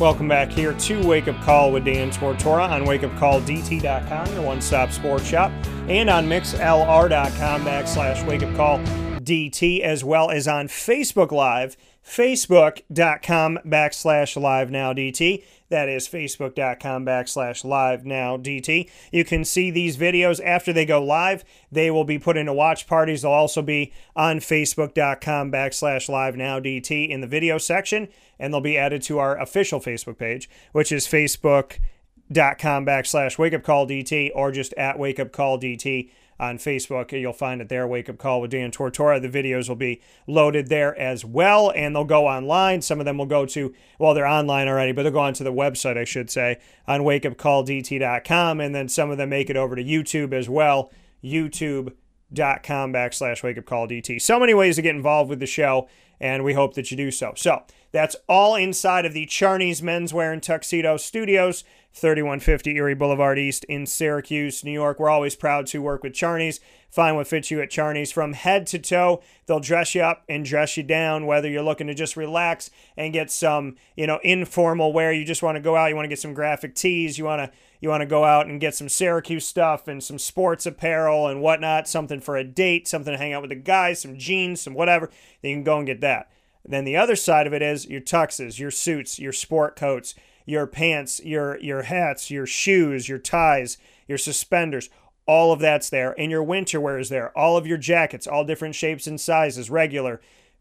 Welcome back here to Wake Up Call with Dan Tortora on wakeupcalldt.com, your one-stop sports shop, and on mixlr.com backslash wakeupcalldt, as well as on Facebook Live, facebook.com backslash live now DT. That is facebook.com backslash live now DT. You can see these videos after they go live. They will be put into watch parties. They'll also be on facebook.com backslash live now DT in the video section, and they'll be added to our official Facebook page, which is facebook.com backslash wake up call DT or just at wake up call DT on Facebook. You'll find it there, Wake Up Call with Dan Tortora. The videos will be loaded there as well, and they'll go online. Some of them will go to, well, they're online already, but they'll go onto the website, I should say, on wakeupcalldt.com, and then some of them make it over to YouTube as well, youtube.com backslash wake up call DT. So many ways to get involved with the show, and we hope that you do so. So that's all inside of the Charney's Menswear and Tuxedo Studios. 3150 Erie Boulevard East in Syracuse, New York. We're always proud to work with Charney's. Find what fits you at Charney's from head to toe. They'll dress you up and dress you down, whether you're looking to just relax and get some, you know, informal wear. You just want to go out, you want to get some graphic tees, you want to you want to go out and get some Syracuse stuff and some sports apparel and whatnot, something for a date, something to hang out with the guys, some jeans, some whatever. Then you can go and get that. Then the other side of it is your tuxes, your suits, your sport coats your pants, your your hats, your shoes, your ties, your suspenders, all of that's there. And your winter wear is there. All of your jackets, all different shapes and sizes, regular,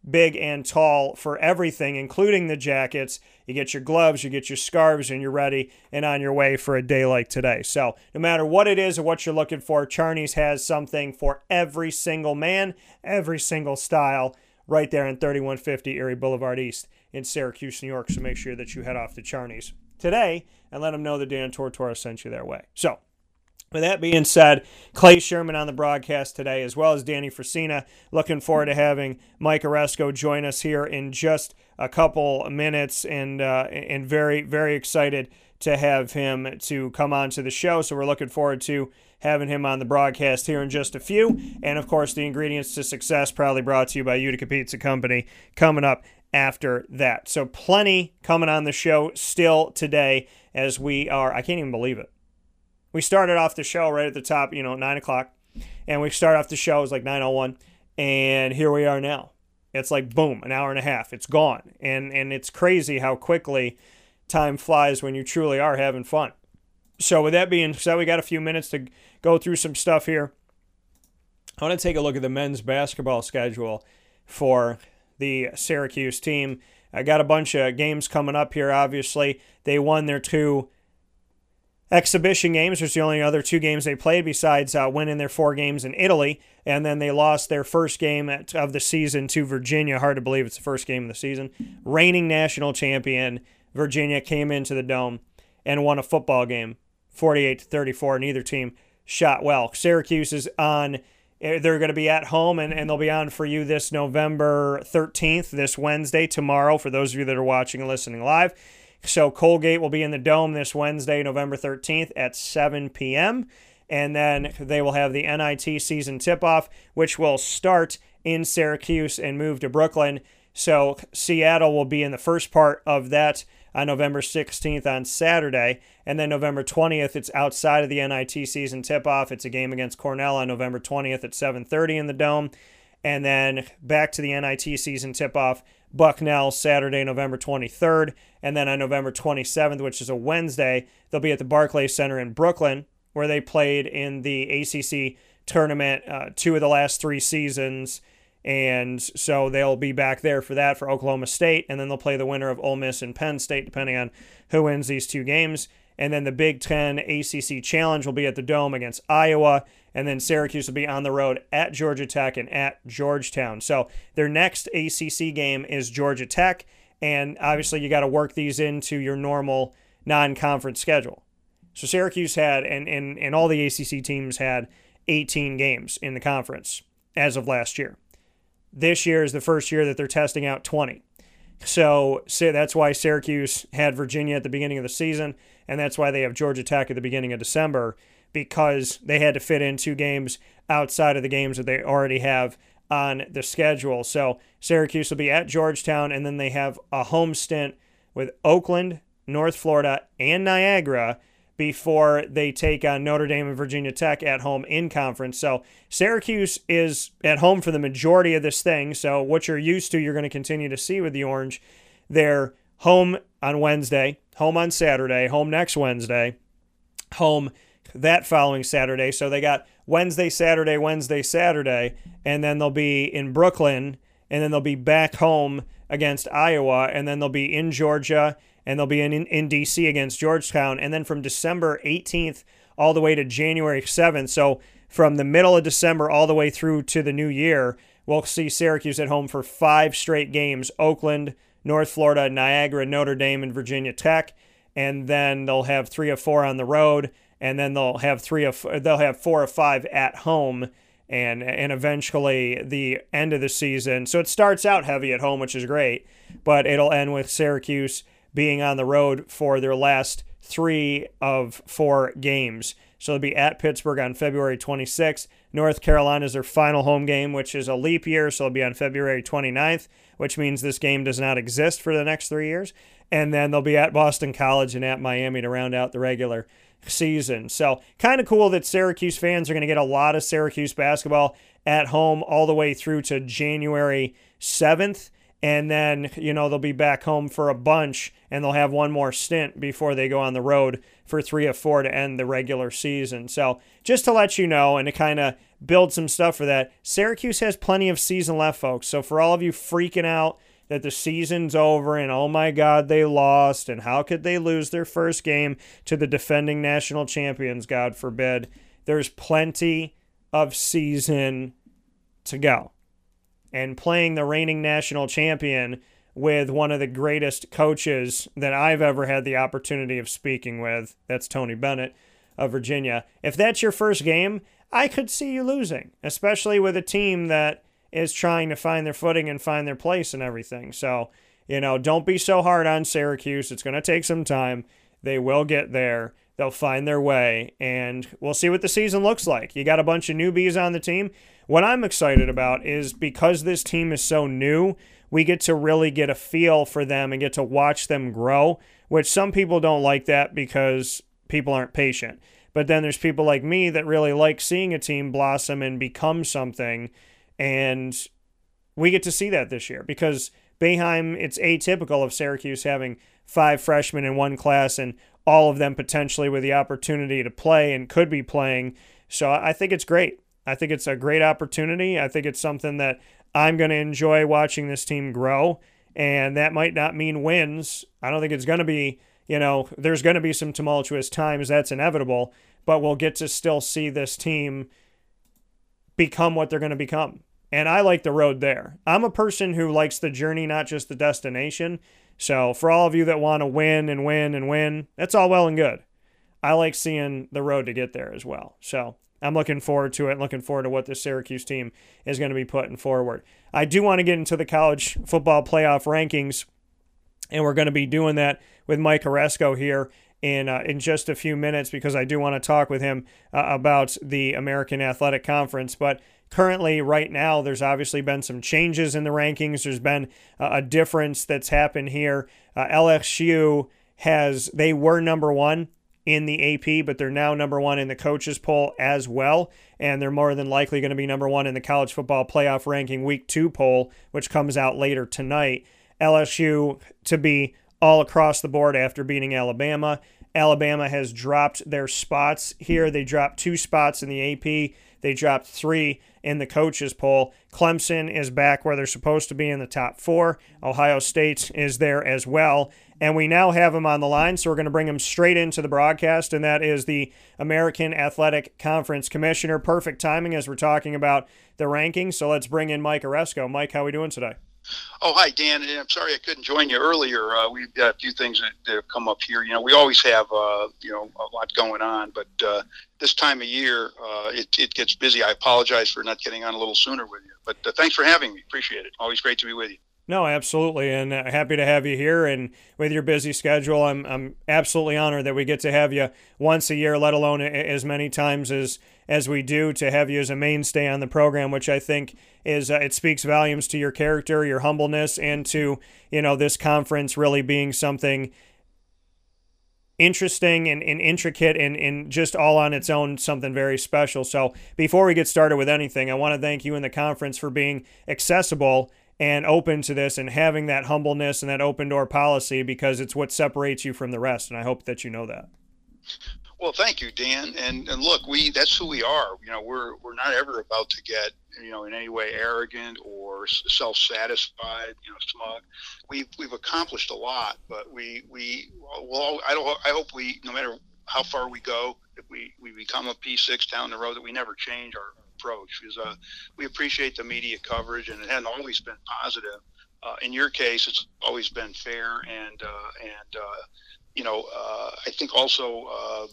big and tall for everything, including the jackets. You get your gloves, you get your scarves, and you're ready and on your way for a day like today. So, no matter what it is or what you're looking for, Charney's has something for every single man, every single style, right there in 3150 Erie Boulevard East in Syracuse, New York. So make sure that you head off to Charney's today and let them know that Dan Tortora sent you their way. So, with that being said, Clay Sherman on the broadcast today, as well as Danny Frisina. Looking forward to having Mike Aresco join us here in just a couple minutes, and uh, and very very excited to have him to come on to the show. So we're looking forward to having him on the broadcast here in just a few. And of course, the ingredients to success proudly brought to you by Utica Pizza Company coming up after that. So, plenty coming on the show still today as we are, I can't even believe it. We started off the show right at the top, you know, 9 o'clock, and we start off the show, it was like 9.01, and here we are now. It's like boom, an hour and a half. It's gone. And and it's crazy how quickly time flies when you truly are having fun. So with that being said, we got a few minutes to go through some stuff here. I want to take a look at the men's basketball schedule for the Syracuse team. I got a bunch of games coming up here, obviously. They won their two exhibition games, which the only other two games they played besides uh, winning their four games in Italy. And then they lost their first game at, of the season to Virginia. Hard to believe it's the first game of the season. Reigning national champion Virginia came into the Dome and won a football game 48 to 34. Neither team shot well. Syracuse is on Eh, they're going to be at home and, and they'll be on for you this November 13th, this Wednesday, tomorrow, for those of you that are watching and listening live. So Colgate will be in the Dome this Wednesday, November 13th at 7 p.m. And then they will have the NIT season tip off, which will start in Syracuse and move to Brooklyn. So Seattle will be in the first part of that on November 16th on Saturday. And then November 20th, it's outside of the NIT season tip-off. It's a game against Cornell on November 20th at 7.30 in the Dome. And then back to the NIT season tip-off, Bucknell Saturday, November 23rd. And then on November 27th, which is a Wednesday, they'll be at the Barclays Center in Brooklyn, where they played in the ACC tournament uh, two of the last three seasons – and so they'll be back there for that for Oklahoma State, and then they'll play the winner of Ole Miss and Penn State, depending on who wins these two games. And then the Big Ten ACC Challenge will be at the Dome against Iowa, and then Syracuse will be on the road at Georgia Tech and at Georgetown. So their next ACC game is Georgia Tech, and obviously you got to work these into your normal non-conference schedule. So Syracuse had, and, and, and all the ACC teams had 18 games in the conference as of last year. This year is the first year that they're testing out 20. So, so that's why Syracuse had Virginia at the beginning of the season, and that's why they have Georgia Tech at the beginning of December because they had to fit in two games outside of the games that they already have on the schedule. So Syracuse will be at Georgetown, and then they have a home stint with Oakland, North Florida, and Niagara before they take on Notre Dame and Virginia Tech at home in conference. So Syracuse is at home for the majority of this thing. So what you're used to, you're going to continue to see with the Orange. They're home on Wednesday, home on Saturday, home next Wednesday, home that following Saturday. So they got Wednesday, Saturday, Wednesday, Saturday, and then they'll be in Brooklyn, and then they'll be back home against Iowa, and then they'll be in Georgia, and they'll be in, in, in DC against Georgetown, and then from December 18th all the way to January 7th. So from the middle of December all the way through to the new year, we'll see Syracuse at home for five straight games Oakland, North Florida, Niagara, Notre Dame, and Virginia Tech. And then they'll have three or four on the road and then they'll have three of they'll have four or five at home and and eventually the end of the season. So it starts out heavy at home, which is great, but it'll end with Syracuse being on the road for their last three of four games. So they'll be at Pittsburgh on February 26th. North Carolina is their final home game, which is a leap year, so it'll be on February 29th, which means this game does not exist for the next three years. And then they'll be at Boston College and at Miami to round out the regular season. So, kind of cool that Syracuse fans are going to get a lot of Syracuse basketball at home all the way through to January 7th. And then, you know, they'll be back home for a bunch and they'll have one more stint before they go on the road for three of four to end the regular season. So, just to let you know and to kind of build some stuff for that, Syracuse has plenty of season left, folks. So, for all of you freaking out, that the season's over and oh my God, they lost and how could they lose their first game to the defending national champions, God forbid. There's plenty of season to go. And playing the reigning national champion with one of the greatest coaches that I've ever had the opportunity of speaking with, that's Tony Bennett of Virginia. If that's your first game, I could see you losing, especially with a team that is trying to find their footing and find their place and everything. So, you know, don't be so hard on Syracuse. It's going to take some time. They will get there. They'll find their way, and we'll see what the season looks like. You got a bunch of newbies on the team. What I'm excited about is because this team is so new, we get to really get a feel for them and get to watch them grow, which some people don't like that because people aren't patient. But then there's people like me that really like seeing a team blossom and become something and we get to see that this year because Boeheim, it's atypical of Syracuse having five freshmen in one class and all of them potentially with the opportunity to play and could be playing. So I think it's great. I think it's a great opportunity. I think it's something that I'm going to enjoy watching this team grow. And that might not mean wins. I don't think it's going to be, you know, there's going to be some tumultuous times. That's inevitable. But we'll get to still see this team become what they're going to become. And I like the road there. I'm a person who likes the journey, not just the destination. So, for all of you that want to win and win and win, that's all well and good. I like seeing the road to get there as well. So, I'm looking forward to it looking forward to what this Syracuse team is going to be putting forward. I do want to get into the college football playoff rankings, and we're going to be doing that with Mike Aresco here in uh, in just a few minutes because I do want to talk with him uh, about the American Athletic Conference. But currently, right now, there's obviously been some changes in the rankings. There's been uh, a difference that's happened here. Uh, LSU has they were number one in the AP, but they're now number one in the coaches poll as well. And they're more than likely going to be number one in the college football playoff ranking week two poll, which comes out later tonight. LSU to be all across the board after beating Alabama. Alabama has dropped their spots here. They dropped two spots in the AP. They dropped three in the coaches poll. Clemson is back where they're supposed to be in the top four. Ohio State is there as well. And we now have him on the line, so we're going to bring him straight into the broadcast, and that is the American Athletic Conference Commissioner. Perfect timing as we're talking about the rankings. So let's bring in Mike Aresco. Mike, how are we doing today? Oh, hi, Dan. I'm sorry I couldn't join you earlier. Uh, we've got a few things that, that, have come up here. You know, we always have, uh, you know, a lot going on, but uh, this time of year, uh, it, it gets busy. I apologize for not getting on a little sooner with you, but uh, thanks for having me. Appreciate it. Always great to be with you. No, absolutely, and uh, happy to have you here. And with your busy schedule, I'm I'm absolutely honored that we get to have you once a year, let alone as many times as as we do to have you as a mainstay on the program, which I think is uh, it speaks volumes to your character, your humbleness, and to you know this conference really being something interesting and, and intricate and, and just all on its own something very special. So before we get started with anything, I want to thank you and the conference for being accessible and open to this and having that humbleness and that open door policy because it's what separates you from the rest. And I hope that you know that. Well, thank you, Dan. And, and look, we that's who we are. You know, we're we're not ever about to get you know in any way arrogant or self-satisfied. You know, smug. We've we've accomplished a lot, but we we well, I don't. I hope we, no matter how far we go, if we we become a P6 down the road, that we never change our approach because uh, we appreciate the media coverage and it hasn't always been positive. Uh, in your case, it's always been fair and uh, and uh, you know uh, I think also uh,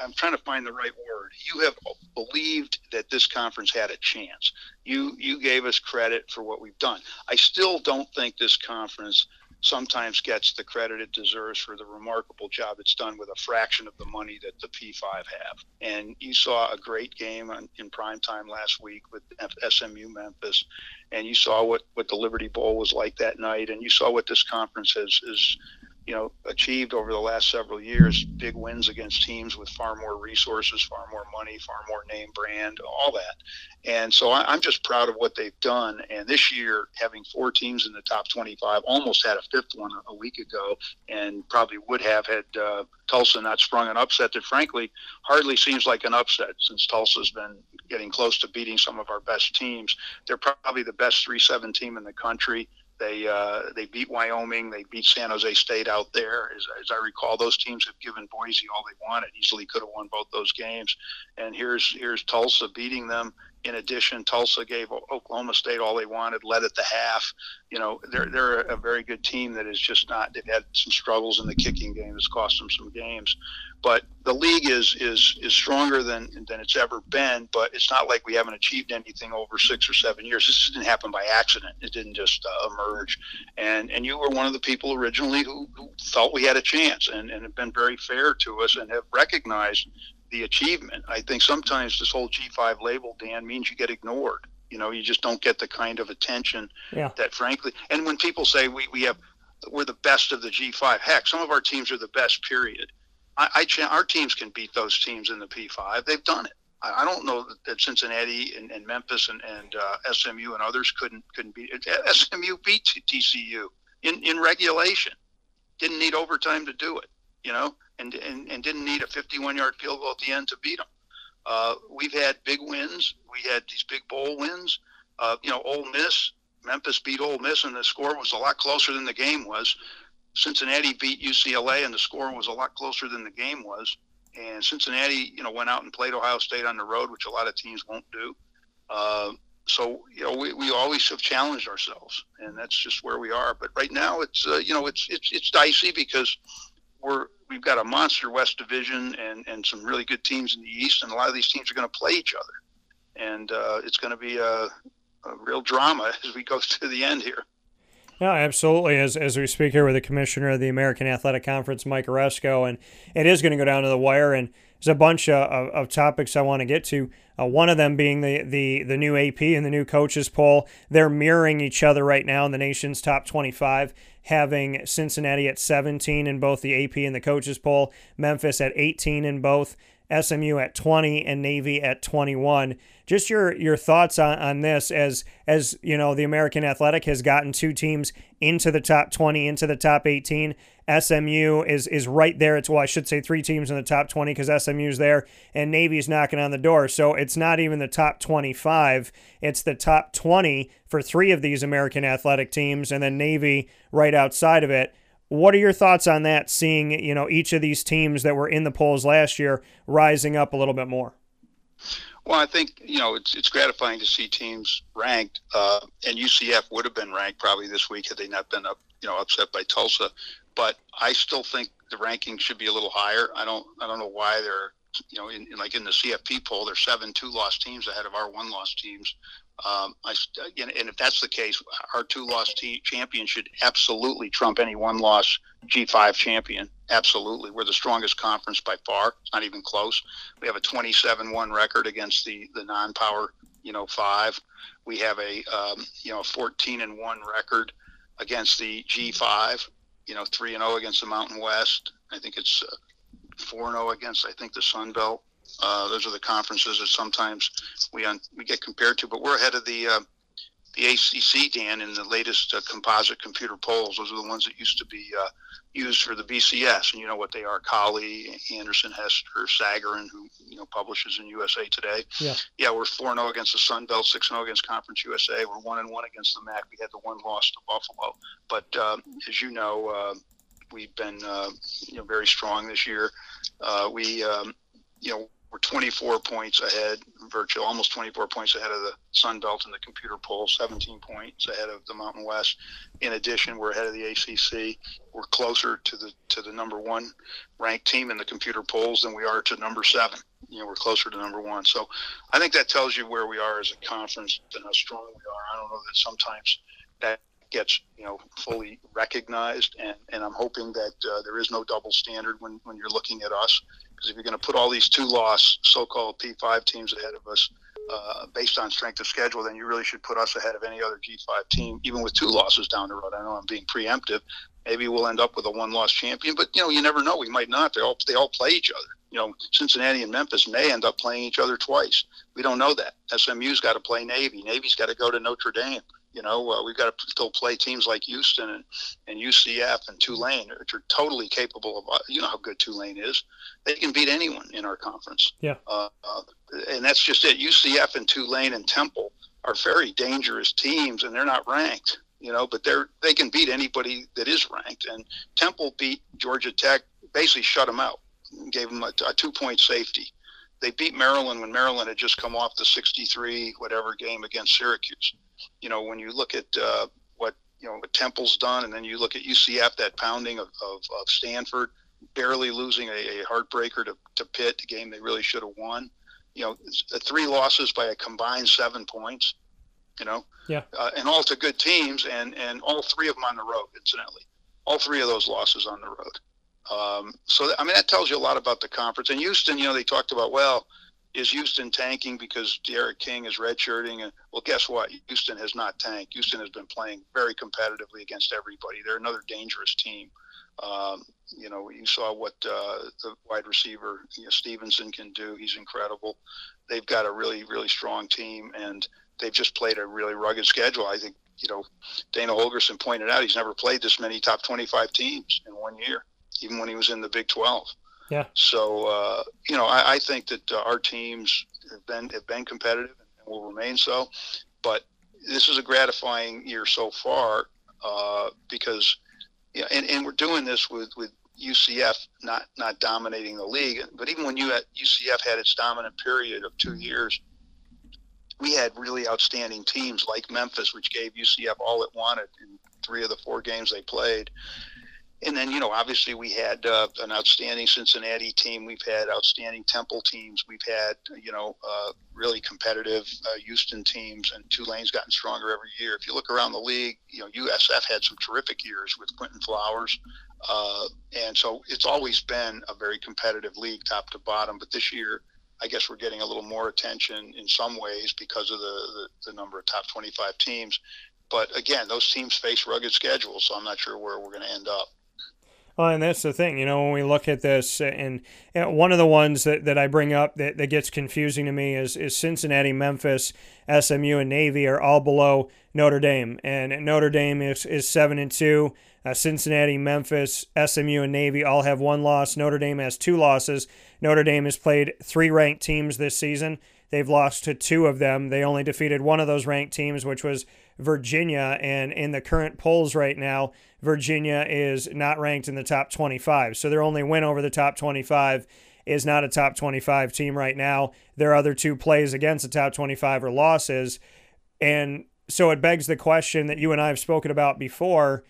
I'm trying to find the right word. You have believed that this conference had a chance. You you gave us credit for what we've done. I still don't think this conference sometimes gets the credit it deserves for the remarkable job it's done with a fraction of the money that the P5 have. And you saw a great game on, in prime time last week with SMU Memphis, and you saw what, what the Liberty Bowl was like that night, and you saw what this conference has is you know, achieved over the last several years, big wins against teams with far more resources, far more money, far more name brand, all that. And so I, am just proud of what they've done. And this year, having four teams in the top 25, almost had a fifth one a, week ago, and probably would have had uh, Tulsa not sprung an upset that, frankly, hardly seems like an upset since Tulsa's been getting close to beating some of our best teams. They're probably the best 3-7 team in the country. They uh, they beat Wyoming. They beat San Jose State out there. As, as, I recall, those teams have given Boise all they wanted. Easily could have won both those games. And here's here's Tulsa beating them. In addition, Tulsa gave Oklahoma State all they wanted, led at the half. You know, they're they're a very good team that is just not. They've had some struggles in the kicking game. It's cost them some games, but the league is is is stronger than than it's ever been. But it's not like we haven't achieved anything over six or seven years. This didn't happen by accident. It didn't just uh, emerge. And and you were one of the people originally who, who we had a chance and and have been very fair to us and have recognized the achievement. I think sometimes this whole G5 label, Dan, means you get ignored. You know, you just don't get the kind of attention yeah. that, frankly, and when people say we, we have, we're the best of the G5, heck, some of our teams are the best, period. I, I our teams can beat those teams in the P5. They've done it. I, I don't know that, Cincinnati and, and, Memphis and, and uh, SMU and others couldn't couldn't beat it. SMU beat TCU in, in regulation. Didn't need overtime to do it. You know, and, and, and didn't need a 51 yard field goal at the end to beat them. Uh, we've had big wins. We had these big bowl wins. Uh, you know, Ole Miss, Memphis beat Ole Miss, and the score was a lot closer than the game was. Cincinnati beat UCLA, and the score was a lot closer than the game was. And Cincinnati, you know, went out and played Ohio State on the road, which a lot of teams won't do. Uh, so you know, we, we always have challenged ourselves, and that's just where we are. But right now, it's uh, you know, it's it's it's dicey because we're we've got a monster West Division and and some really good teams in the East, and a lot of these teams are going to play each other, and uh, it's going to be a, a real drama as we go to the end here. Yeah, absolutely. As, as we speak here with the commissioner of the American Athletic Conference, Mike Aresco, and it is going to go down to the wire. And there's a bunch of, of, of topics I want to get to. Uh, one of them being the, the, the new AP and the new coaches poll. They're mirroring each other right now in the nation's top 25, having Cincinnati at 17 in both the AP and the coaches poll, Memphis at 18 in both, SMU at 20, and Navy at 21 just your your thoughts on, on this as as you know the American Athletic has gotten two teams into the top 20 into the top 18 SMU is is right there. It's well I should say three teams in the top 20 because SMU's there and Navy's knocking on the door. So it's not even the top 25 it's the top 20 for three of these American Athletic teams and then Navy right outside of it. What are your thoughts on that seeing you know each of these teams that were in the polls last year rising up a little bit more Well, I think you know it's it's gratifying to see teams ranked, uh, and UCF would have been ranked probably this week had they not been up, you know, upset by Tulsa. But I still think the ranking should be a little higher. I don't I don't know why they're you know in, in like in the CFP poll they're seven two loss teams ahead of our one loss teams. Um, I, and if that's the case, our two loss team champion should absolutely trump any one loss G5 champion. Absolutely. We're the strongest conference by far. It's not even close. We have a 27 1 record against the, the non power, you know, five. We have a, um, you know, 14 and 1 record against the G5, you know, 3 and 0 against the Mountain West. I think it's uh, 4 and 0 against, I think, the Sun Belt. Uh, those are the conferences that sometimes we un- we get compared to, but we're ahead of the uh, the ACC, Dan, in the latest uh, composite computer polls. Those are the ones that used to be uh, used for the BCS, and you know what they are: Colley, Anderson, Hester, Sagarin, who you know publishes in USA Today. Yeah, yeah, we're four zero oh against the Sun Belt, six zero oh against Conference USA. We're one and one against the MAC. We had the one loss to Buffalo, but um, as you know, uh, we've been uh, you know very strong this year. Uh, we um, you know we're 24 points ahead, virtually almost 24 points ahead of the Sun Belt in the computer poll, 17 points ahead of the Mountain West. In addition, we're ahead of the ACC. We're closer to the to the number one ranked team in the computer polls than we are to number seven. You know, we're closer to number one. So, I think that tells you where we are as a conference and how strong we are. I don't know that sometimes that gets you know fully recognized and, and I'm hoping that uh, there is no double standard when, when you're looking at us because if you're going to put all these two loss so-called P5 teams ahead of us uh, based on strength of schedule, then you really should put us ahead of any other G5 team, even with two losses down the road. I know I'm being preemptive. Maybe we'll end up with a one-loss champion, but you know you never know. We might not. They all they all play each other. You know, Cincinnati and Memphis may end up playing each other twice. We don't know that. SMU's got to play Navy. Navy's got to go to Notre Dame. You know, uh, we've got to still play teams like Houston and, and UCF and Tulane, which are totally capable of. Uh, you know how good Tulane is; they can beat anyone in our conference. Yeah. Uh, uh, and that's just it. UCF and Tulane and Temple are very dangerous teams, and they're not ranked. You know, but they're they can beat anybody that is ranked. And Temple beat Georgia Tech, basically shut them out, gave them a, a two point safety. They beat Maryland when Maryland had just come off the 63 whatever game against Syracuse you know, when you look at uh, what you know what Temple's done, and then you look at UCF, that pounding of, of, of Stanford, barely losing a, a heartbreaker to, to Pitt, the game they really should have won. You know, three losses by a combined seven points. You know, yeah, uh, and all to good teams, and and all three of them on the road. Incidentally, all three of those losses on the road. Um, so I mean that tells you a lot about the conference. And Houston, you know, they talked about well, is Houston tanking because D'Eriq King is redshirting? And well, guess what? Houston has not tanked. Houston has been playing very competitively against everybody. They're another dangerous team. Um, you know, you saw what uh, the wide receiver you know, Stevenson can do. He's incredible. They've got a really, really strong team, and they've just played a really rugged schedule. I think, you know, Dana Holgorsen pointed out he's never played this many top 25 teams in one year, even when he was in the Big 12. Yeah. So uh, you know, I, I think that uh, our teams have been have been competitive and will remain so. But this is a gratifying year so far uh, because, yeah, and, and we're doing this with with UCF not not dominating the league. But even when you at UCF had its dominant period of two years, we had really outstanding teams like Memphis, which gave UCF all it wanted in three of the four games they played and then you know obviously we had uh, an outstanding Cincinnati team. We've had outstanding Temple teams. We've had you know uh, really competitive uh, Houston teams, and Tulane's gotten stronger every year. If you look around the league, you know USF had some terrific years with Quinton Flowers, uh, and so it's always been a very competitive league, top to bottom. But this year. I guess we're getting a little more attention in some ways because of the, the, the number of top 25 teams. But again, those teams face rugged schedules, so I'm not sure where we're going to end up. Well, and that's the thing, you know, when we look at this, and, and one of the ones that, that I bring up that, that gets confusing to me is, is Cincinnati, Memphis, SMU, and Navy are all below Notre Dame. And Notre Dame is, is 7 and 2. Uh, Cincinnati, Memphis, SMU, and Navy all have one loss. Notre Dame has two losses. Notre Dame has played three ranked teams this season. They've lost to two of them. They only defeated one of those ranked teams, which was Virginia. And in the current polls right now, Virginia is not ranked in the top 25. So their only win over the top 25 is not a top 25 team right now. Their other two plays against the top 25 are losses. And so it begs the question that you and I have spoken about before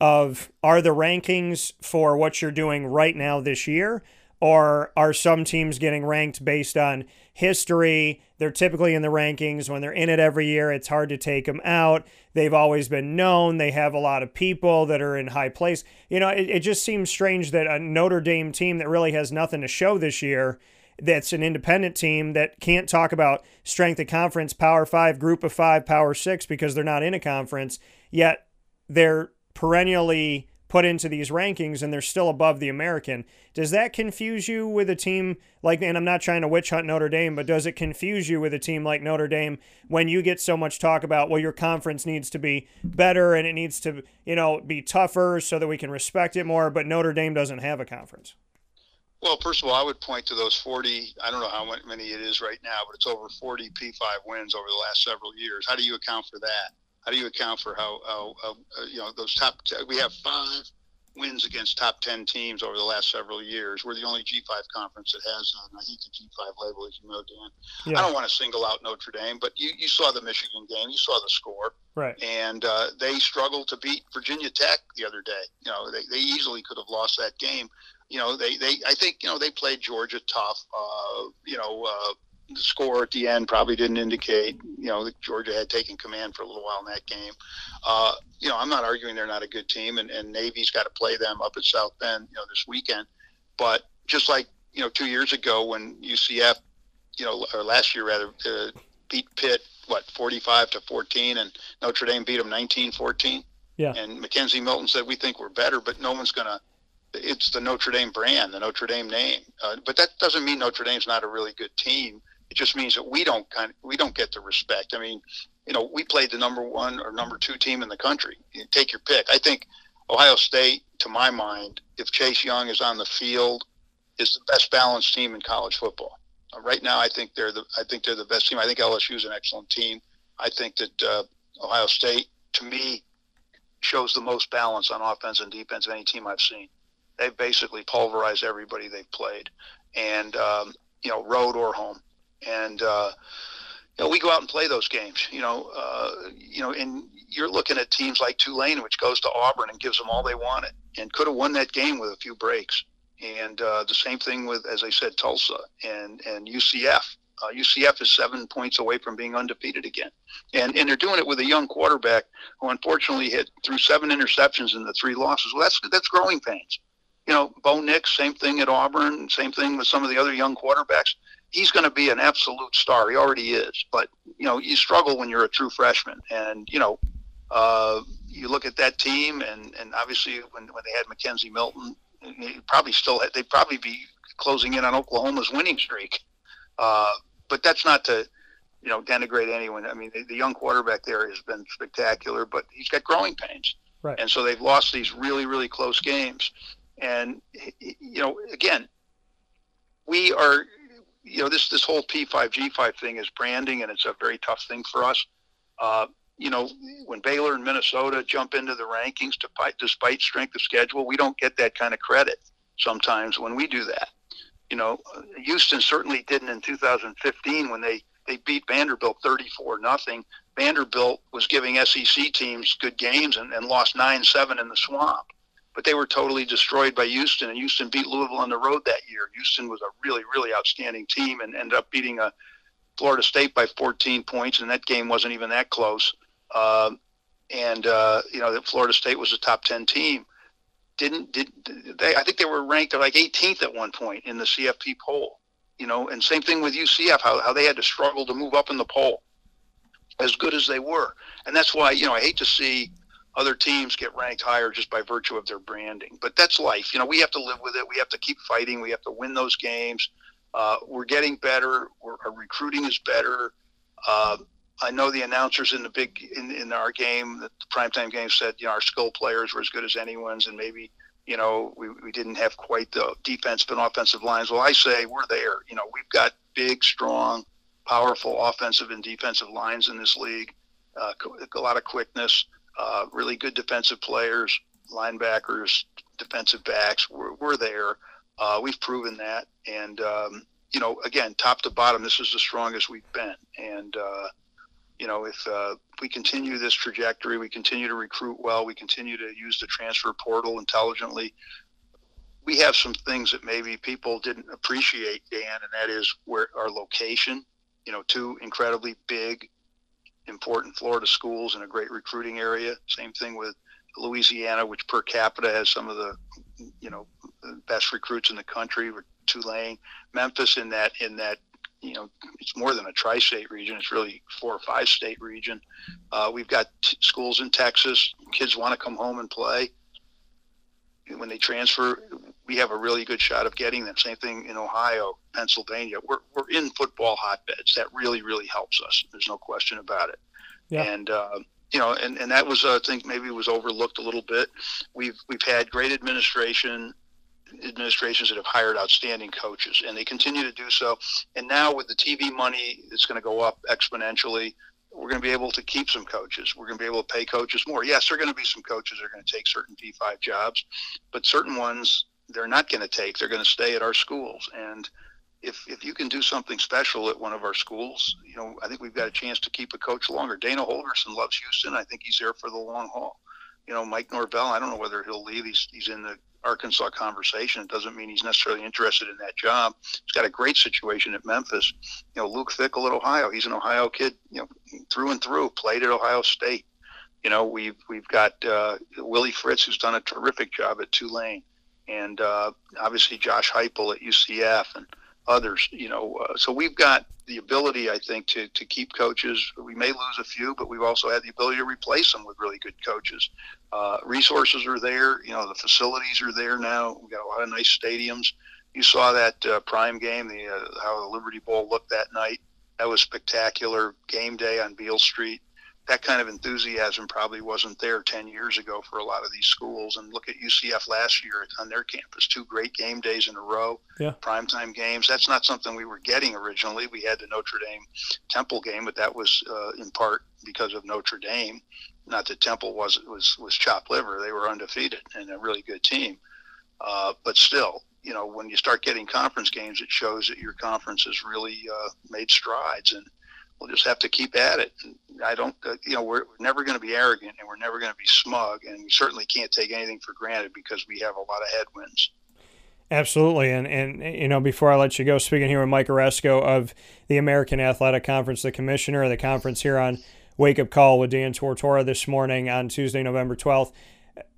of are the rankings for what you're doing right now this year or are some teams getting ranked based on history? They're typically in the rankings. When they're in it every year, it's hard to take them out. They've always been known. They have a lot of people that are in high place. You know, it, it just seems strange that a Notre Dame team that really has nothing to show this year, that's an independent team that can't talk about strength of conference, power five, group of five, power six because they're not in a conference, yet they're perennially put into these rankings and they're still above the American. Does that confuse you with a team like, and I'm not trying to witch hunt Notre Dame, but does it confuse you with a team like Notre Dame when you get so much talk about, well, your conference needs to be better and it needs to, you know, be tougher so that we can respect it more, but Notre Dame doesn't have a conference? Well, first of all, I would point to those 40, I don't know how many it is right now, but it's over 40 P5 wins over the last several years. How do you account for that? How do you account for how, how, how uh, you know, those top, t- we have five wins against top 10 teams over the last several years. We're the only G5 conference that has, uh, I think the G5 label, as you know, Dan. Yeah. I don't want to single out Notre Dame, but you, you saw the Michigan game, you saw the score. Right. And uh, they struggled to beat Virginia Tech the other day. You know, they, they easily could have lost that game. You know, they, they I think, you know, they played Georgia tough. Uh, you know, uh, the score at the end probably didn't indicate, you know, that Georgia had taken command for a little while in that game. Uh, you know, I'm not arguing they're not a good team, and, and Navy's got to play them up at South Bend, you know, this weekend. But just like you know, two years ago when UCF, you know, or last year rather, uh, beat Pitt what 45 to 14, and Notre Dame beat them 19-14. Yeah. And McKenzie Milton said we think we're better, but no one's gonna. It's the Notre Dame brand, the Notre Dame name. Uh, but that doesn't mean Notre Dame's not a really good team. It just means that we don't kind of, we don't get the respect. I mean, you know, we played the number one or number two team in the country. Take your pick. I think Ohio State, to my mind, if Chase Young is on the field, is the best balanced team in college football. Uh, right now, I think they're the I think they're the best team. I think LSU is an excellent team. I think that uh, Ohio State, to me, shows the most balance on offense and defense of any team I've seen. They've basically pulverized everybody they've played, and um, you know, road or home and uh, you know, we go out and play those games. You know, uh, you know, and you're looking at teams like Tulane, which goes to Auburn and gives them all they wanted, and could have won that game with a few breaks. And uh, the same thing with, as I said, Tulsa and and UCF. Uh, UCF is seven points away from being undefeated again, and and they're doing it with a young quarterback who unfortunately hit through seven interceptions in the three losses. Well, that's that's growing pains. You know, Bo Nix, same thing at Auburn, same thing with some of the other young quarterbacks he's going to be an absolute star. He already is. But you know, you struggle when you're a true freshman, and you know, uh, you look at that team, and and obviously when when they had McKenzie Milton, they probably still had, they'd probably be closing in on Oklahoma's winning streak. Uh, but that's not to you know denigrate anyone. I mean, the, the young quarterback there has been spectacular, but he's got growing pains. Right. And so they've lost these really, really close games. And, you know, again, we are you know, this this whole P5 G5 thing is branding, and it's a very tough thing for us. Uh, you know, when Baylor and Minnesota jump into the rankings despite, despite strength of schedule, we don't get that kind of credit sometimes when we do that. You know, Houston certainly didn't in 2015 when they they beat Vanderbilt 34 nothing. Vanderbilt was giving SEC teams good games and, and lost 9-7 in the swamp but they were totally destroyed by Houston. And Houston beat Louisville on the road that year. Houston was a really, really outstanding team and ended up beating a uh, Florida State by 14 points, and that game wasn't even that close. Uh, and uh, you know, that Florida State was a top 10 team. Didn't did they? I think they were ranked like 18th at one point in the CFP poll. You know, and same thing with UCF, how how they had to struggle to move up in the poll, as good as they were. And that's why you know I hate to see other teams get ranked higher just by virtue of their branding. But that's life. You know, we have to live with it. We have to keep fighting. We have to win those games. Uh, we're getting better. We're, our recruiting is better. Uh, I know the announcers in the big in, in our game, the primetime game, said you know our skill players were as good as anyone's, and maybe you know we, we didn't have quite the defensive and offensive lines. Well, I say we're there. You know, we've got big, strong, powerful offensive and defensive lines in this league. Uh, a lot of quickness uh, really good defensive players, linebackers, defensive backs. We're, we're there. Uh, we've proven that, and um, you know, again, top to bottom, this is the strongest we've been. And uh, you know, if uh, we continue this trajectory, we continue to recruit well, we continue to use the transfer portal intelligently. We have some things that maybe people didn't appreciate, Dan, and that is where our location. You know, two incredibly big, important Florida schools and a great recruiting area. Same thing with Louisiana, which per capita has some of the, you know, best recruits in the country. Tulane, Memphis in that in that you know it's more than a tri-state region. It's really four or five state region. Uh, we've got t- schools in Texas. Kids want to come home and play. When they transfer, we have a really good shot of getting them. Same thing in Ohio, Pennsylvania. We're, we're in football hotbeds. That really, really helps us. There's no question about it. Yeah. And uh, you know, and, and that was I think maybe was overlooked a little bit. We've we've had great administration administrations that have hired outstanding coaches, and they continue to do so. And now with the TV money, it's going to go up exponentially. We're going to be able to keep some coaches. We're going to be able to pay coaches more. Yes, there are going to be some coaches that are going to take certain P5 jobs, but certain ones they're not going to take. They're going to stay at our schools. And if, if you can do something special at one of our schools, you know, I think we've got a chance to keep a coach longer. Dana Holgorsen loves Houston. I think he's there for the long haul. You know, Mike Norvell, I don't know whether he'll leave. He's, he's in the Arkansas conversation. It doesn't mean he's necessarily interested in that job. He's got a great situation at Memphis. You know, Luke Fickell at Ohio. He's an Ohio kid, you know, through and through. Played at Ohio State. You know, we've we've got uh, Willie Fritz, who's done a terrific job at Tulane, and uh, obviously Josh Heupel at UCF, and others. You know, uh, so we've got the ability, I think, to, to keep coaches. We may lose a few, but we've also had the ability to replace them with really good coaches. Uh, resources are there. You know, the facilities are there now. We've got a lot of nice stadiums. You saw that uh, prime game, the uh, how the Liberty Bowl looked that night. That was spectacular. Game day on Beale Street that kind of enthusiasm probably wasn't there 10 years ago for a lot of these schools. And look at UCF last year on their campus, two great game days in a row, yeah. primetime games. That's not something we were getting originally. We had the Notre Dame Temple game, but that was uh, in part because of Notre Dame. Not that Temple was was was chopped liver; they were undefeated and a really good team. Uh, but still, you know, when you start getting conference games, it shows that your conference has really uh, made strides and we'll just have to keep at it. I don't, uh, you know, we're never going to be arrogant and we're never going to be smug, and we certainly can't take anything for granted because we have a lot of headwinds. Absolutely, and and you know, before I let you go, speaking here with Mike Aresco of the American Athletic Conference, the commissioner of the conference here on Wake Up Call with Dan Tortora this morning on Tuesday, November twelfth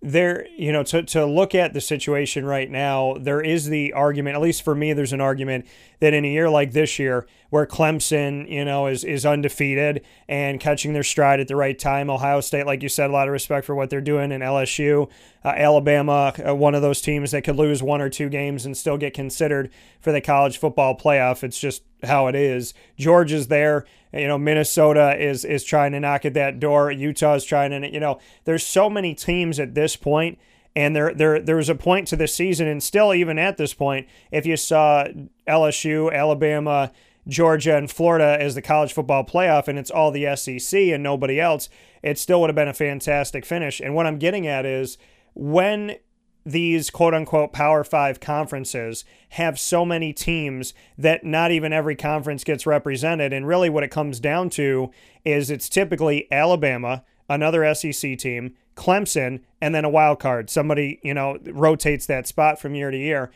there, you know, to, to look at the situation right now, there is the argument, at least for me, there's an argument that in a year like this year, where Clemson, you know, is, is undefeated and catching their stride at the right time, Ohio State, like you said, a lot of respect for what they're doing, and LSU, uh, Alabama, uh, one of those teams that could lose one or two games and still get considered for the college football playoff. It's just how it is. Georgia's there. You know, Minnesota is is trying to knock at that door. Utah's trying to. You know, there's so many teams at this point, and there there there was a point to this season, and still even at this point, if you saw LSU, Alabama. Georgia and Florida as the college football playoff, and it's all the SEC and nobody else, it still would have been a fantastic finish. And what I'm getting at is when these quote unquote Power Five conferences have so many teams that not even every conference gets represented. And really, what it comes down to is it's typically Alabama, another SEC team, Clemson, and then a wild card. Somebody, you know, rotates that spot from year to year.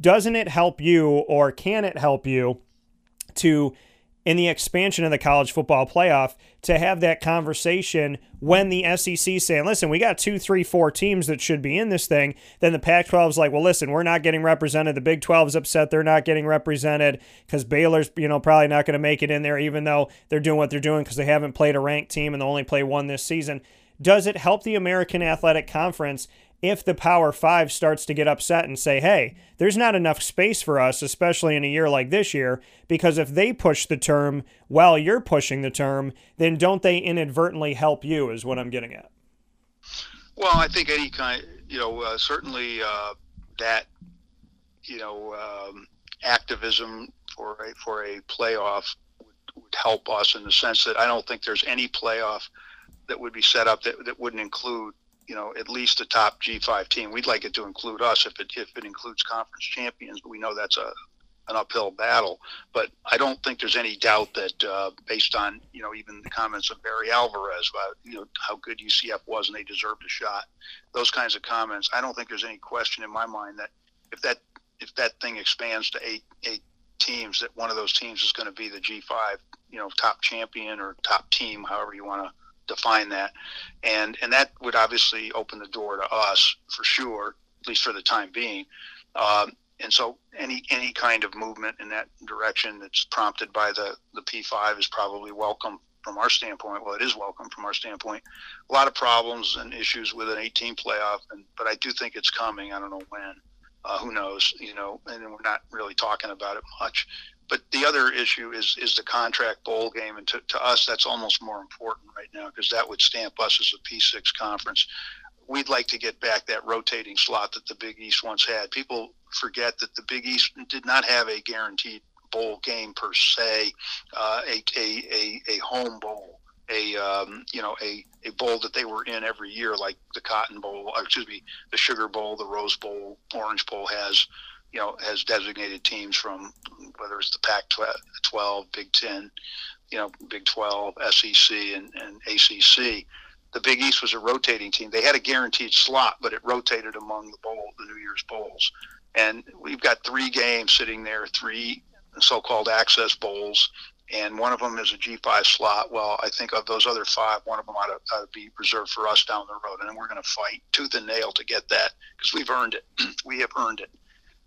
Doesn't it help you, or can it help you to in the expansion of the college football playoff to have that conversation when the SEC saying, listen, we got two, three, four teams that should be in this thing. Then the Pac 12 is like, well, listen, we're not getting represented. The Big 12 is upset they're not getting represented because Baylor's, you know, probably not going to make it in there, even though they're doing what they're doing because they haven't played a ranked team and they only play one this season. Does it help the American Athletic Conference if the Power Five starts to get upset and say, hey, there's not enough space for us, especially in a year like this year, because if they push the term while you're pushing the term, then don't they inadvertently help you, is what I'm getting at. Well, I think any kind, you know, uh, certainly uh, that, you know, um, activism for a, for a playoff would, would help us in the sense that I don't think there's any playoff that would be set up that, that wouldn't include you know, at least a top G5 team. We'd like it to include us if it if it includes conference champions, but we know that's a an uphill battle. But I don't think there's any doubt that, uh, based on you know even the comments of Barry Alvarez about you know how good UCF was and they deserved a shot, those kinds of comments, I don't think there's any question in my mind that if that if that thing expands to eight eight teams, that one of those teams is going to be the G5, you know, top champion or top team, however you want to define that, and and that would obviously open the door to us for sure, at least for the time being. Um, and so any any kind of movement in that direction that's prompted by the the P5 is probably welcome from our standpoint. Well, it is welcome from our standpoint. A lot of problems and issues with an 18 playoff, and but I do think it's coming. I don't know when. Uh, who knows? You know, and we're not really talking about it much. But the other issue is is the contract bowl game, and to, to us, that's almost more important right now because that would stamp us as a P6 conference we'd like to get back that rotating slot that the Big East once had. People forget that the Big East did not have a guaranteed bowl game per se, uh, a, a, a, a home bowl, a um, you know a, a bowl that they were in every year, like the Cotton Bowl, excuse me, the Sugar Bowl, the Rose Bowl, Orange Bowl has you know has designated teams from whether it's the Pac-12, Big Ten, you know Big 12, SEC, and, and ACC the Big East was a rotating team. They had a guaranteed slot, but it rotated among the bowl, the New Year's bowls. And we've got three games sitting there, three so-called access bowls, and one of them is a G5 slot. Well, I think of those other five, one of them ought to, ought to be reserved for us down the road, and we're going to fight tooth and nail to get that because we've earned it. we have earned it.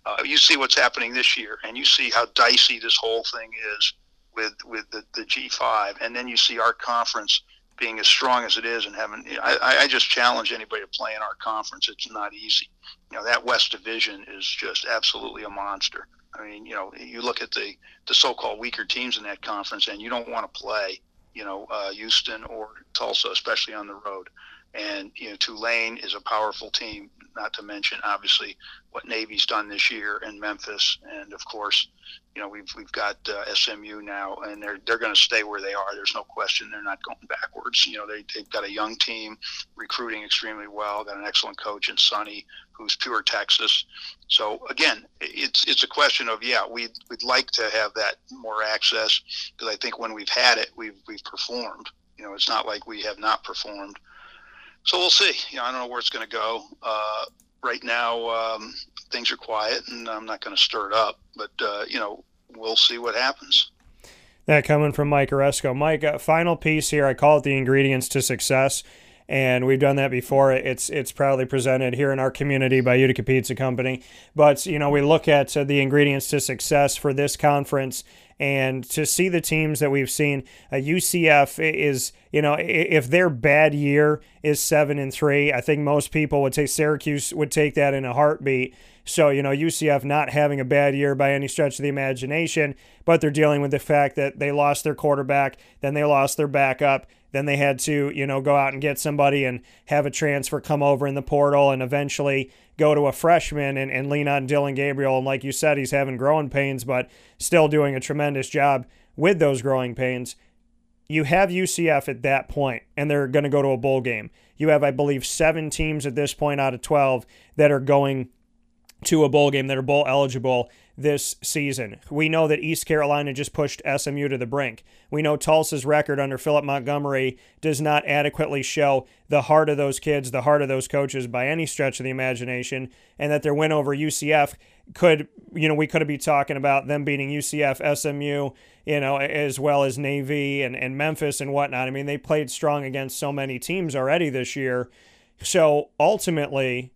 Uh, you see what's happening this year, and you see how dicey this whole thing is with with the, the G5, and then you see our conference being as strong as it is and having I, I just challenge anybody to play in our conference. It's not easy. You know, that West Division is just absolutely a monster. I mean, you know, you look at the the so-called weaker teams in that conference, and you don't want to play, you know, uh, Houston or Tulsa, especially on the road. And you know, Tulane is a powerful team. Not to mention, obviously, what Navy's done this year in Memphis, and of course, you know, we've we've got uh, SMU now, and they're they're going to stay where they are. There's no question. They're not going backwards. You know, they they've got a young team, recruiting extremely well. Got an excellent coach in Sonny, who's pure Texas. So again, it's it's a question of yeah, we'd we'd like to have that more access because I think when we've had it, we've we've performed. You know, it's not like we have not performed so we'll see. You know, I don't know where it's going to go. Uh, right now, um, things are quiet, and I'm not going to stir it up. But uh, you know, we'll see what happens. That coming from Mike Aresco. Mike, uh, final piece here. I call it the ingredients to success, and we've done that before. It's it's proudly presented here in our community by Utica Pizza Company. But you know, we look at uh, the ingredients to success for this conference and to see the teams that we've seen, uh, UCF is you know if their bad year is seven and three, I think most people would say Syracuse would take that in a heartbeat. So, you know, UCF not having a bad year by any stretch of the imagination, but they're dealing with the fact that they lost their quarterback, then they lost their backup, then they had to, you know, go out and get somebody and have a transfer come over in the portal and eventually go to a freshman and, and lean on Dillon Gabriel. And like you said, he's having growing pains, but still doing a tremendous job with those growing pains. You have UCF at that point, and they're going to go to a bowl game. You have, I believe, seven teams at this point out of 12 that are going to a bowl game that are bowl eligible this season. We know that East Carolina just pushed SMU to the brink. We know Tulsa's record under Philip Montgomery does not adequately show the heart of those kids, the heart of those coaches by any stretch of the imagination, and that their win over UCF could, you know, we could be talking about them beating UCF, SMU, you know, as well as Navy and, and Memphis and whatnot. I mean, they played strong against so many teams already this year. So ultimately,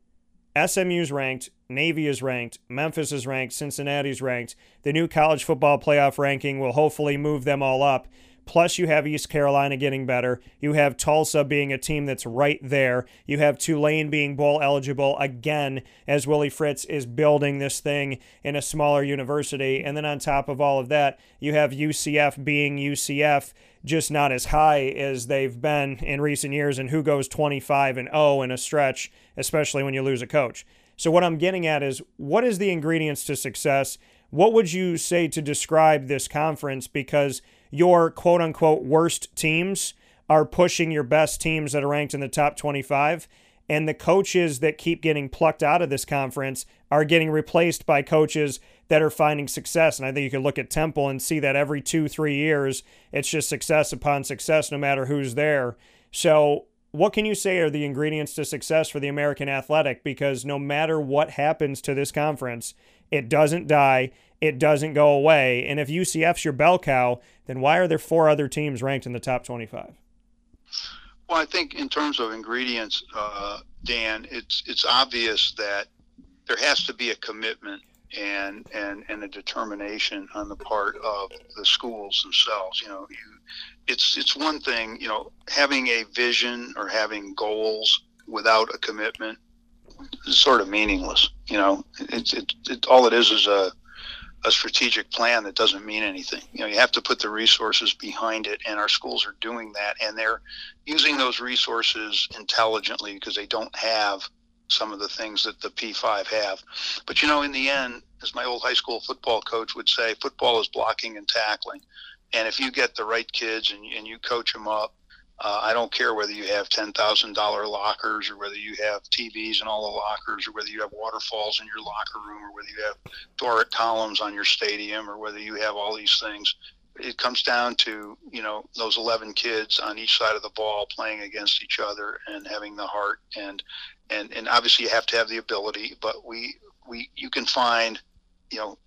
SMU's ranked, Navy is ranked, Memphis is ranked, Cincinnati's ranked. The new college football playoff ranking will hopefully move them all up. Plus, you have East Carolina getting better. You have Tulsa being a team that's right there. You have Tulane being bowl eligible again as Willie Fritz is building this thing in a smaller university. And then on top of all of that, you have UCF being UCF just not as high as they've been in recent years and who goes 25 and 0 in a stretch, especially when you lose a coach. So what I'm getting at is what is the ingredients to success? What would you say to describe this conference because your quote unquote worst teams are pushing your best teams that are ranked in the top 25 And the coaches that keep getting plucked out of this conference are getting replaced by coaches that are finding success. And I think you can look at Temple and see that every two, three years, it's just success upon success, no matter who's there. So, what can you say are the ingredients to success for the American Athletic? Because no matter what happens to this conference, it doesn't die, it doesn't go away. And if UCF's your bell cow, then why are there four other teams ranked in the top 25? Well, I think in terms of ingredients, uh, Dan, it's it's obvious that there has to be a commitment and and and a determination on the part of the schools themselves. You know, you, it's it's one thing, you know, having a vision or having goals without a commitment is sort of meaningless. You know, it's it, it all it is is a a strategic plan that doesn't mean anything. You know, you have to put the resources behind it, and our schools are doing that, and they're using those resources intelligently because they don't have some of the things that the P5 have. But you know, in the end, as my old high school football coach would say, football is blocking and tackling. And if you get the right kids and, and you coach them up, uh, I don't care whether you have ten thousand dollar lockers or whether you have TVs in all the lockers or whether you have waterfalls in your locker room or whether you have Doric columns on your stadium or whether you have all these things. It comes down to you know those eleven kids on each side of the ball playing against each other and having the heart and and and obviously you have to have the ability, but we we you can find you know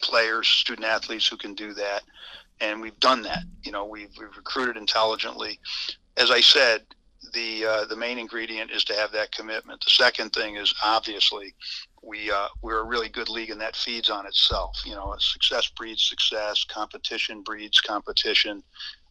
players, student athletes who can do that, and we've done that. You know, we've we've recruited intelligently. As I said, the uh, the main ingredient is to have that commitment. The second thing is obviously we uh, we're a really good league, and that feeds on itself. You know, success breeds success, competition breeds competition,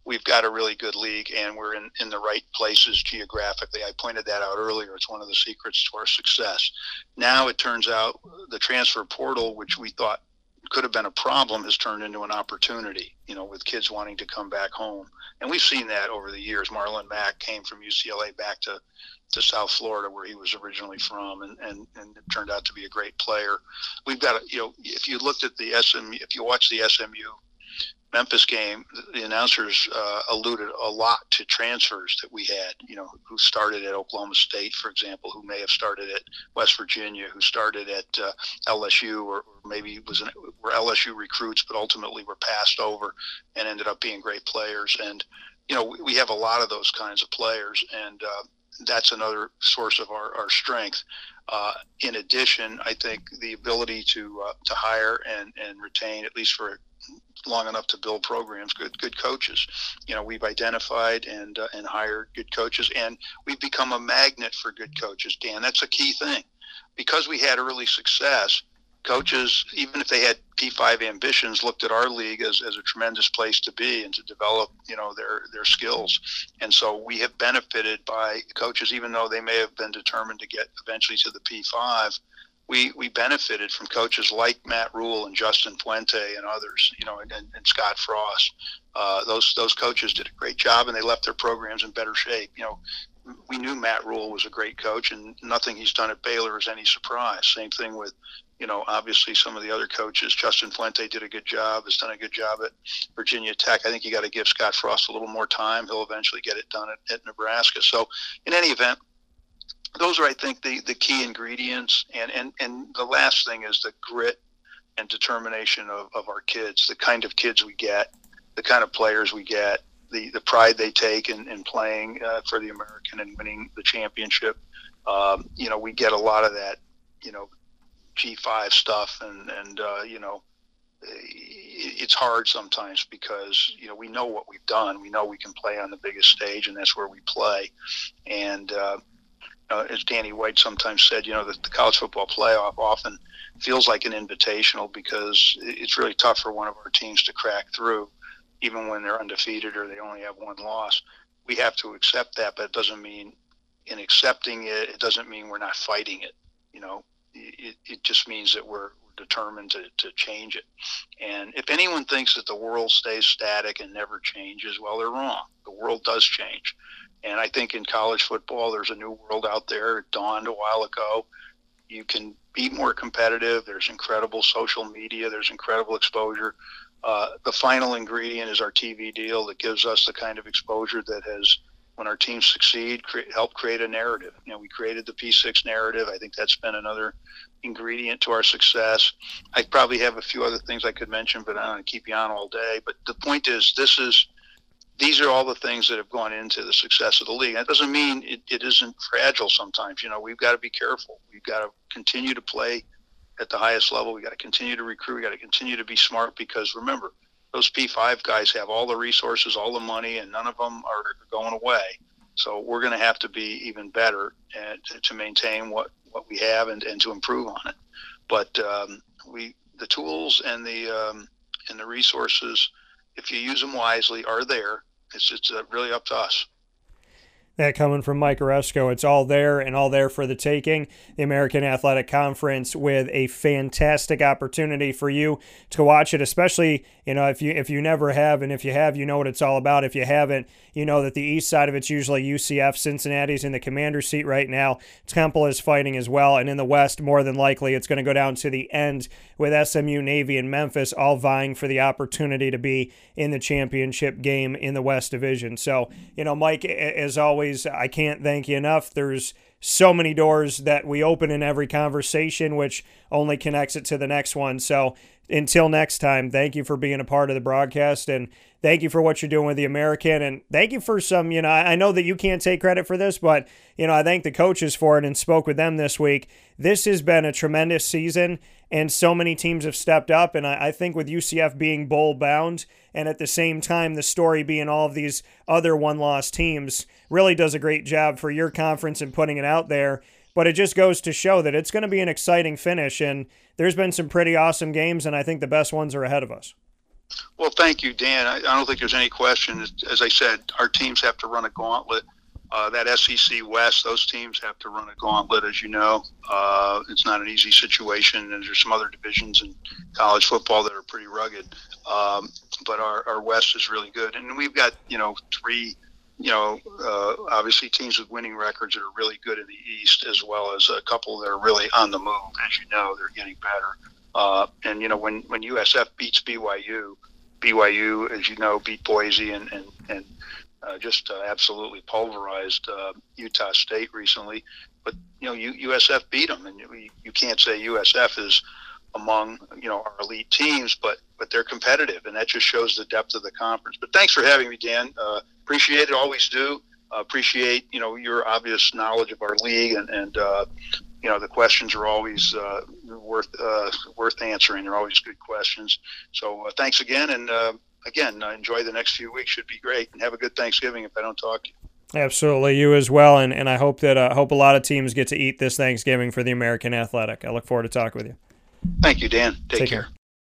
we've got a really good league and we're in, in the right places geographically. I pointed that out earlier. It's one of the secrets to our success. Now it turns out the transfer portal, which we thought could have been a problem, has turned into an opportunity, you know, with kids wanting to come back home. And we've seen that over the years. Marlon Mack came from UCLA back to, to South Florida, where he was originally from, and, and, and turned out to be a great player. We've got, a, you know, if you looked at the SMU, if you watch the SMU Memphis game, the announcers uh, alluded a lot to transfers that we had, you know, who started at Oklahoma State, for example, who may have started at West Virginia, who started at uh, LSU, or, maybe was an, were LSU recruits, but ultimately were passed over and ended up being great players. And, you know, we, we have a lot of those kinds of players, and uh, that's another source of our, our strength. Uh, in addition, I think the ability to uh, to hire and, and retain, at least for long enough to build programs, good good coaches. You know, we've identified and uh, and hired good coaches, and we've become a magnet for good coaches. Dan, that's a key thing, because we had early success. Coaches, even if they had P5 ambitions, looked at our league as, as a tremendous place to be and to develop, you know, their their skills. And so we have benefited by coaches, even though they may have been determined to get eventually to the P5 we we benefited from coaches like Matt Rhule and Justin Fuente and others, you know, and, and Scott Frost. Uh, those those coaches did a great job, and they left their programs in better shape. You know, we knew Matt Rhule was a great coach, and nothing he's done at Baylor is any surprise. Same thing with, you know, obviously some of the other coaches. Justin Fuente did a good job, has done a good job at Virginia Tech. I think you got to give Scott Frost a little more time. He'll eventually get it done at, at Nebraska. So, in any event, those are, I think, the, the key ingredients. And, and, and the last thing is the grit and determination of, of our kids, the kind of kids we get, the kind of players we get, the, the pride they take in, in playing uh, for the American and winning the championship. Um, you know, we get a lot of that, you know, G5 stuff and, and uh, you know, it's hard sometimes because you know we know what we've done. We know we can play on the biggest stage, and that's where we play. And uh, uh, as Danny White sometimes said, you know, the, the college football playoff often feels like an invitational because it's really tough for one of our teams to crack through, even when they're undefeated or they only have one loss. We have to accept that, but it doesn't mean in accepting it, it doesn't mean we're not fighting it. You know, it, it just means that we're, determined to, to change it. And if anyone thinks that the world stays static and never changes, well, they're wrong. The world does change. And I think in college football, there's a new world out there. It dawned a while ago. You can be more competitive. There's incredible social media. There's incredible exposure. Uh, the final ingredient is our TV deal that gives us the kind of exposure that has when our teams succeed, help create a narrative. You know, we created the P6 narrative. I think that's been another ingredient to our success. I probably have a few other things I could mention, but I don't want to keep you on all day. But the point is, this is these are all the things that have gone into the success of the league. That doesn't mean it, it isn't fragile sometimes. You know, we've got to be careful. We've got to continue to play at the highest level. We've got to continue to recruit. We've got to continue to be smart because remember, those P5 guys have all the resources, all the money, and none of them are going away. So we're going to have to be even better to, to, maintain what, what we have and, and to improve on it. But um, we the tools and the um, and the resources, if you use them wisely, are there. It's it's uh, really up to us that coming from Mike Aresco. It's all there and all there for the taking. The American Athletic Conference with a fantastic opportunity for you to watch it, especially you know if you if you never have, and if you have, you know what it's all about. If you haven't, you know that the east side of it's usually UCF. Cincinnati's in the commander seat right now. Temple is fighting as well, and in the west, more than likely, it's going to go down to the end with SMU, Navy, and Memphis all vying for the opportunity to be in the championship game in the West Division. So you know, Mike, as always always, I can't thank you enough. There's so many doors that we open in every conversation, which only connects it to the next one. So until next time, thank you for being a part of the broadcast and thank you for what you're doing with the American. And thank you for some, you know, I know that you can't take credit for this, but, you know, I thank the coaches for it and spoke with them this week. This has been a tremendous season and so many teams have stepped up. And I, I think with UCF being bowl bound and at the same time the story being all of these other one loss teams really does a great job for your conference and putting it out there. But it just goes to show that it's going to be an exciting finish. And there's been some pretty awesome games, and I think the best ones are ahead of us. Well, thank you, Dan. I, I don't think there's any question. As I said, our teams have to run a gauntlet uh, that SEC West, those teams have to run a gauntlet, as you know. Uh, it's not an easy situation, and there's some other divisions in college football that are pretty rugged. Um, but our, our West is really good, and we've got you know three, you know, uh, obviously teams with winning records that are really good in the East, as well as a couple that are really on the move. As you know, they're getting better. Uh, and you know when when USF beats BYU, BYU, as you know, beat Boise and and and uh, just uh, absolutely pulverized uh, Utah State recently. But you know, U- USF beat them, and you, you can't say USF is among you know our elite teams, but but they're competitive, and that just shows the depth of the conference. But thanks for having me, Dan. Appreciate it, always do. Uh, appreciate you know your obvious knowledge of our league, and and uh, you know the questions are always uh, worth uh, worth answering. They're always good questions. So uh, thanks again, and uh, again, enjoy the next few weeks. Should be great, and have a good Thanksgiving. If I don't talk to you. Absolutely, you as well, and and I hope that uh, hope a lot of teams get to eat this Thanksgiving for the American Athletic. I look forward to talking with you. Thank you, Dan. Take, Take care. care.